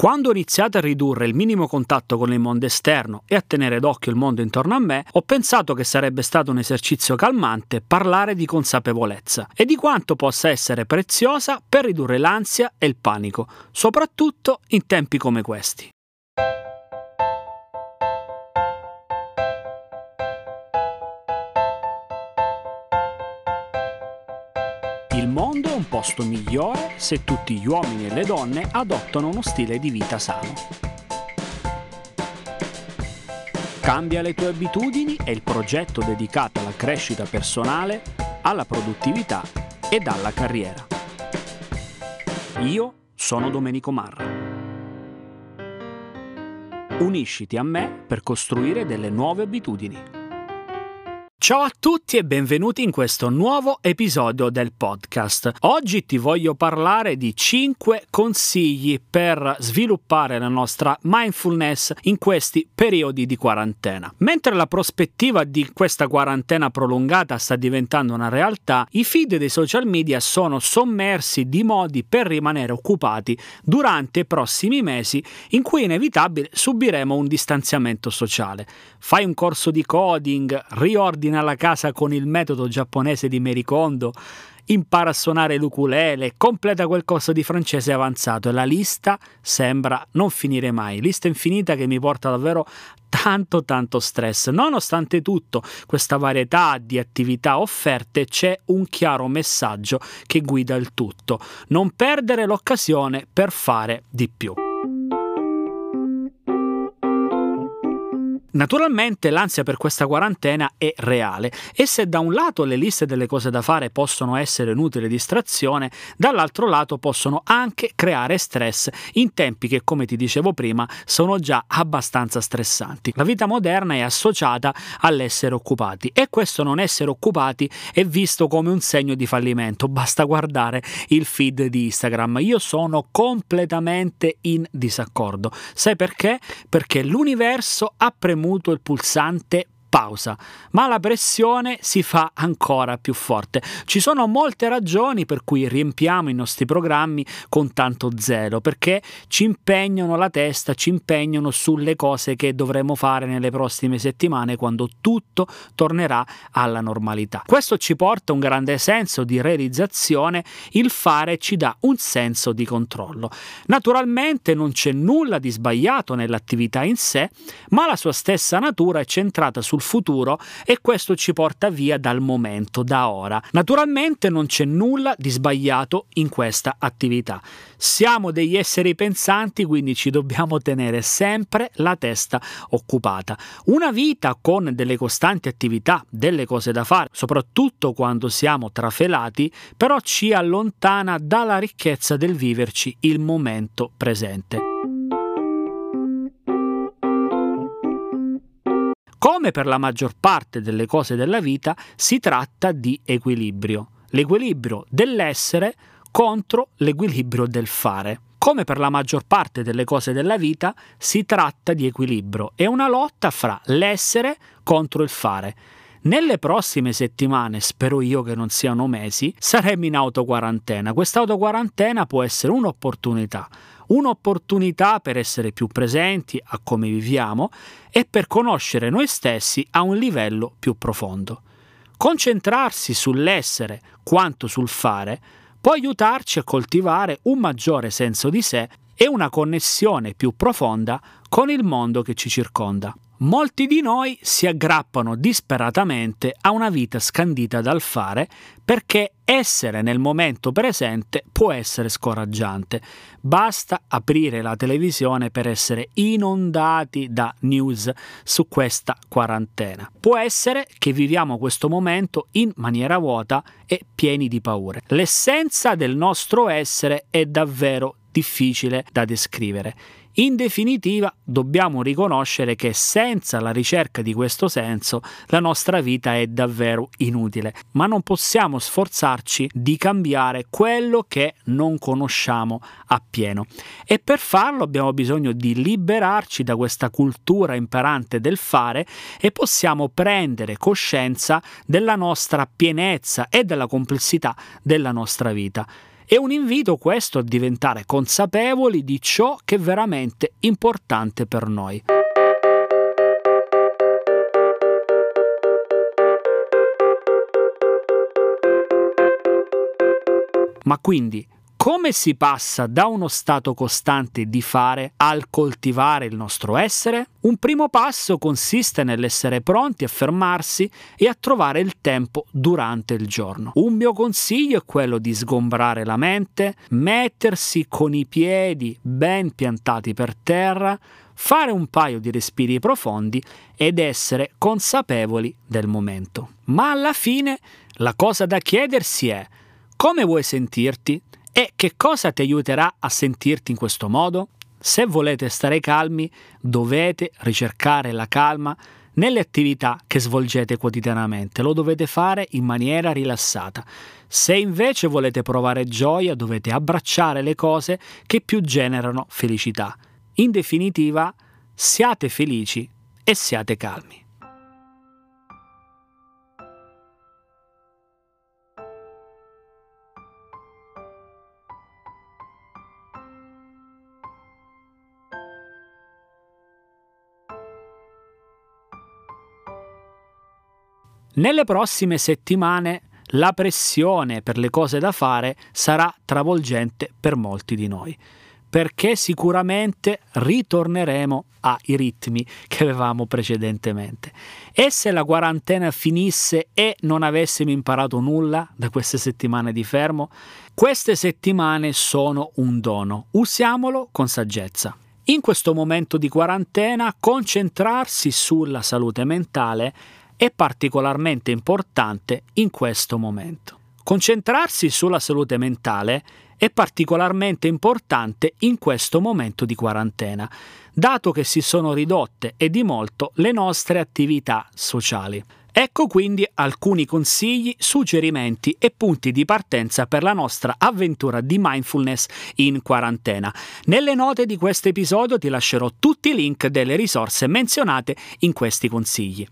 Quando ho iniziato a ridurre il minimo contatto con il mondo esterno e a tenere d'occhio il mondo intorno a me, ho pensato che sarebbe stato un esercizio calmante parlare di consapevolezza e di quanto possa essere preziosa per ridurre l'ansia e il panico, soprattutto in tempi come questi. Il mondo è un posto migliore se tutti gli uomini e le donne adottano uno stile di vita sano. Cambia le tue abitudini è il progetto dedicato alla crescita personale, alla produttività ed alla carriera. Io sono Domenico Marra. Unisciti a me per costruire delle nuove abitudini. Ciao a tutti e benvenuti in questo nuovo episodio del podcast. Oggi ti voglio parlare di 5 consigli per sviluppare la nostra mindfulness in questi periodi di quarantena. Mentre la prospettiva di questa quarantena prolungata sta diventando una realtà, i feed dei social media sono sommersi di modi per rimanere occupati durante i prossimi mesi in cui inevitabile subiremo un distanziamento sociale. Fai un corso di coding, riordina ordina la casa con il metodo giapponese di Merikondo, impara a suonare l'ukulele, completa quel corso di francese avanzato e la lista sembra non finire mai. Lista infinita che mi porta davvero tanto tanto stress. Nonostante tutto, questa varietà di attività offerte c'è un chiaro messaggio che guida il tutto. Non perdere l'occasione per fare di più. Naturalmente l'ansia per questa quarantena è reale e se da un lato le liste delle cose da fare possono essere un'utile distrazione, dall'altro lato possono anche creare stress in tempi che, come ti dicevo prima, sono già abbastanza stressanti. La vita moderna è associata all'essere occupati e questo non essere occupati è visto come un segno di fallimento, basta guardare il feed di Instagram. Io sono completamente in disaccordo. Sai perché? Perché l'universo ha premuto premuto il pulsante pausa, ma la pressione si fa ancora più forte. Ci sono molte ragioni per cui riempiamo i nostri programmi con tanto zelo, perché ci impegnano la testa, ci impegnano sulle cose che dovremo fare nelle prossime settimane quando tutto tornerà alla normalità. Questo ci porta un grande senso di realizzazione, il fare ci dà un senso di controllo. Naturalmente non c'è nulla di sbagliato nell'attività in sé, ma la sua stessa natura è centrata sul sul futuro e questo ci porta via dal momento, da ora. Naturalmente non c'è nulla di sbagliato in questa attività. Siamo degli esseri pensanti, quindi ci dobbiamo tenere sempre la testa occupata. Una vita con delle costanti attività, delle cose da fare, soprattutto quando siamo trafelati, però ci allontana dalla ricchezza del viverci il momento presente. Come per la maggior parte delle cose della vita, si tratta di equilibrio. L'equilibrio dell'essere contro l'equilibrio del fare. Come per la maggior parte delle cose della vita, si tratta di equilibrio. È una lotta fra l'essere contro il fare. Nelle prossime settimane, spero io che non siano mesi, saremo in autoquarantena. Questa autoquarantena può essere un'opportunità un'opportunità per essere più presenti a come viviamo e per conoscere noi stessi a un livello più profondo. Concentrarsi sull'essere quanto sul fare può aiutarci a coltivare un maggiore senso di sé e una connessione più profonda con il mondo che ci circonda. Molti di noi si aggrappano disperatamente a una vita scandita dal fare perché essere nel momento presente può essere scoraggiante. Basta aprire la televisione per essere inondati da news su questa quarantena. Può essere che viviamo questo momento in maniera vuota e pieni di paure. L'essenza del nostro essere è davvero difficile da descrivere. In definitiva, dobbiamo riconoscere che senza la ricerca di questo senso la nostra vita è davvero inutile, ma non possiamo sforzarci di cambiare quello che non conosciamo appieno. E per farlo abbiamo bisogno di liberarci da questa cultura imperante del fare e possiamo prendere coscienza della nostra pienezza e della complessità della nostra vita È un invito questo a diventare consapevoli di ciò che è veramente importante per noi. Ma quindi come si passa da uno stato costante di fare al coltivare il nostro essere? Un primo passo consiste nell'essere pronti a fermarsi e a trovare il tempo durante il giorno. Un mio consiglio è quello di sgombrare la mente, mettersi con i piedi ben piantati per terra, fare un paio di respiri profondi ed essere consapevoli del momento. Ma alla fine la cosa da chiedersi è come vuoi sentirti? E che cosa ti aiuterà a sentirti in questo modo? Se volete stare calmi, dovete ricercare la calma nelle attività che svolgete quotidianamente, lo dovete fare in maniera rilassata. Se invece volete provare gioia, dovete abbracciare le cose che più generano felicità. In definitiva, siate felici e siate calmi. Nelle prossime settimane la pressione per le cose da fare sarà travolgente per molti di noi, perché sicuramente ritorneremo ai ritmi che avevamo precedentemente. E se la quarantena finisse e non avessimo imparato nulla da queste settimane di fermo, queste settimane sono un dono, usiamolo con saggezza. In questo momento di quarantena concentrarsi sulla salute mentale è particolarmente importante in questo momento. Concentrarsi sulla salute mentale è particolarmente importante in questo momento di quarantena, dato che si sono ridotte e di molto le nostre attività sociali. Ecco quindi alcuni consigli, suggerimenti e punti di partenza per la nostra avventura di mindfulness in quarantena. Nelle note di questo episodio ti lascerò tutti i link delle risorse menzionate in questi consigli.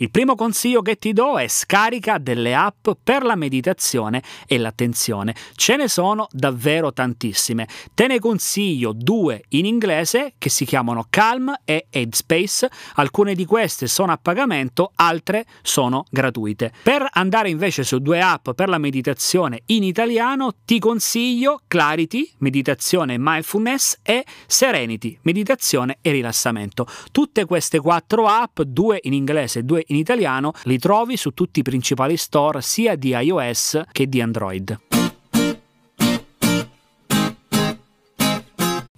Il primo consiglio che ti do è scarica delle app per la meditazione e l'attenzione. Ce ne sono davvero tantissime. Te ne consiglio due in inglese che si chiamano Calm e Headspace. Alcune di queste sono a pagamento, altre sono gratuite. Per andare invece su due app per la meditazione in italiano ti consiglio Clarity, meditazione e mindfulness e Serenity, meditazione e rilassamento. Tutte queste quattro app, due in inglese e due in italiano, li trovi su tutti i principali store sia di iOS che di Android.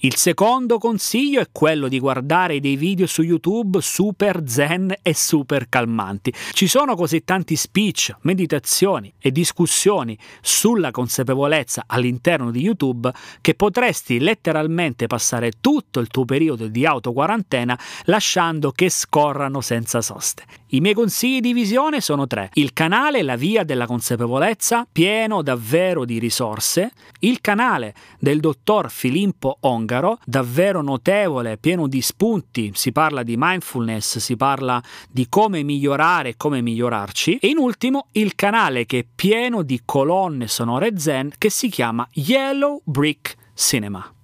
Il secondo consiglio è quello di guardare dei video su YouTube super zen e super calmanti. Ci sono così tanti speech, meditazioni e discussioni sulla consapevolezza all'interno di YouTube che potresti letteralmente passare tutto il tuo periodo di autoquarantena lasciando che scorrano senza soste. I miei consigli di visione sono tre. Il canale La Via della Consapevolezza, pieno davvero di risorse. Il canale del dottor Filippo Ongaro, davvero notevole, pieno di spunti. Si parla di mindfulness, si parla di come migliorare come migliorarci. E in ultimo il canale che è pieno di colonne sonore zen che si chiama Yellow Brick Cinema.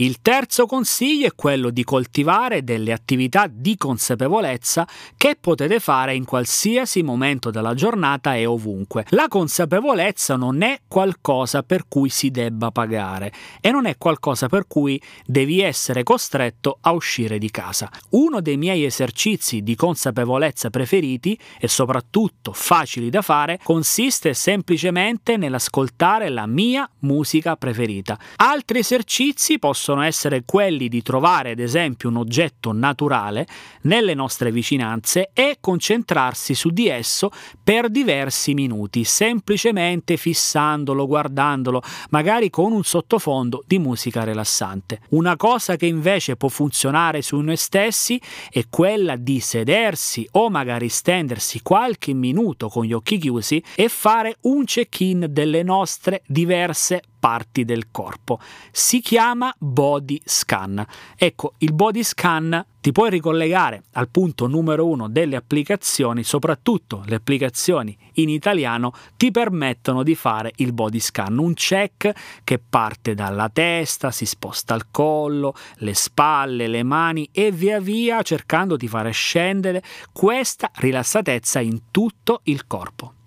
Il terzo consiglio è quello di coltivare delle attività di consapevolezza che potete fare in qualsiasi momento della giornata e ovunque. La consapevolezza non è qualcosa per cui si debba pagare e non è qualcosa per cui devi essere costretto a uscire di casa. Uno dei miei esercizi di consapevolezza preferiti e soprattutto facili da fare consiste semplicemente nell'ascoltare la mia musica preferita. Altri esercizi possono possono essere quelli di trovare ad esempio un oggetto naturale nelle nostre vicinanze e concentrarsi su di esso per diversi minuti, semplicemente fissandolo, guardandolo, magari con un sottofondo di musica rilassante. Una cosa che invece può funzionare su noi stessi è quella di sedersi o magari stendersi qualche minuto con gli occhi chiusi e fare un check-in delle nostre diverse parti del corpo. Si chiama body scan. Ecco, il body scan ti puoi ricollegare al punto numero uno delle applicazioni, soprattutto le applicazioni in italiano ti permettono di fare il body scan, un check che parte dalla testa, si sposta al collo, le spalle, le mani e via via cercando di fare scendere questa rilassatezza in tutto il corpo.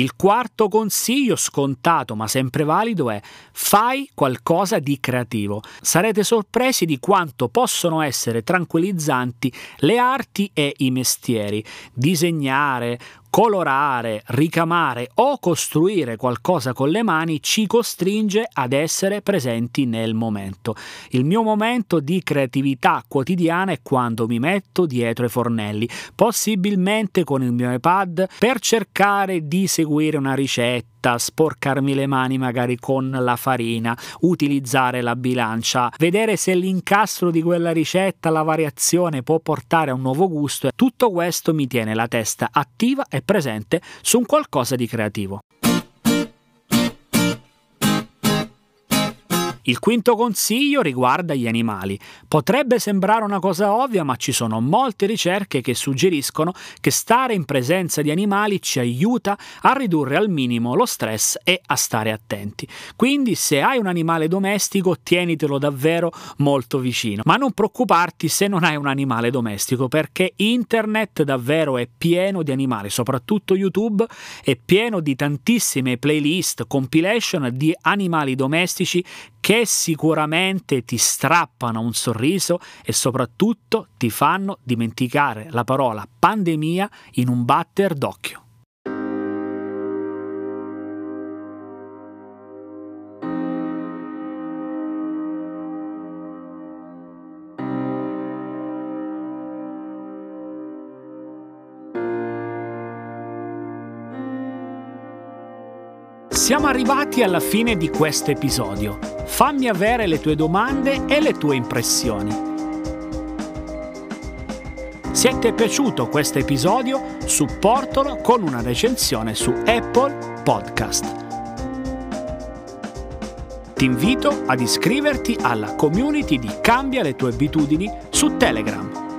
Il quarto consiglio scontato ma sempre valido è fai qualcosa di creativo. Sarete sorpresi di quanto possono essere tranquillizzanti le arti e i mestieri. Disegnare, colorare, ricamare o costruire qualcosa con le mani ci costringe ad essere presenti nel momento. Il mio momento di creatività quotidiana è quando mi metto dietro i fornelli, possibilmente con il mio iPad, per cercare di seguire una ricetta sporcarmi le mani magari con la farina, utilizzare la bilancia, vedere se l'incastro di quella ricetta, la variazione può portare a un nuovo gusto. Tutto questo mi tiene la testa attiva e presente su un qualcosa di creativo. Il quinto consiglio riguarda gli animali. Potrebbe sembrare una cosa ovvia, ma ci sono molte ricerche che suggeriscono che stare in presenza di animali ci aiuta a ridurre al minimo lo stress e a stare attenti. Quindi se hai un animale domestico, tienitelo davvero molto vicino. Ma non preoccuparti se non hai un animale domestico, perché internet davvero è pieno di animali, soprattutto YouTube è pieno di tantissime playlist, compilation di animali domestici che sicuramente ti strappano un sorriso e soprattutto ti fanno dimenticare la parola pandemia in un batter d'occhio. Siamo arrivati alla fine di questo episodio. Fammi avere le tue domande e le tue impressioni. Se ti è piaciuto questo episodio, supportalo con una recensione su Apple Podcast. Ti invito ad iscriverti alla community di Cambia le tue abitudini su Telegram.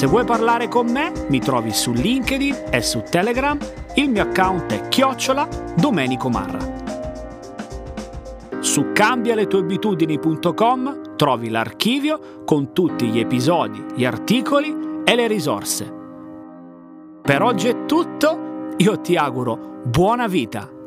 Se vuoi parlare con me, mi trovi su LinkedIn e su Telegram. Il mio account è chiocciola Domenico Marra. Su cambialetueabitudini.com trovi l'archivio con tutti gli episodi, gli articoli e le risorse. Per oggi è tutto, io ti auguro buona vita!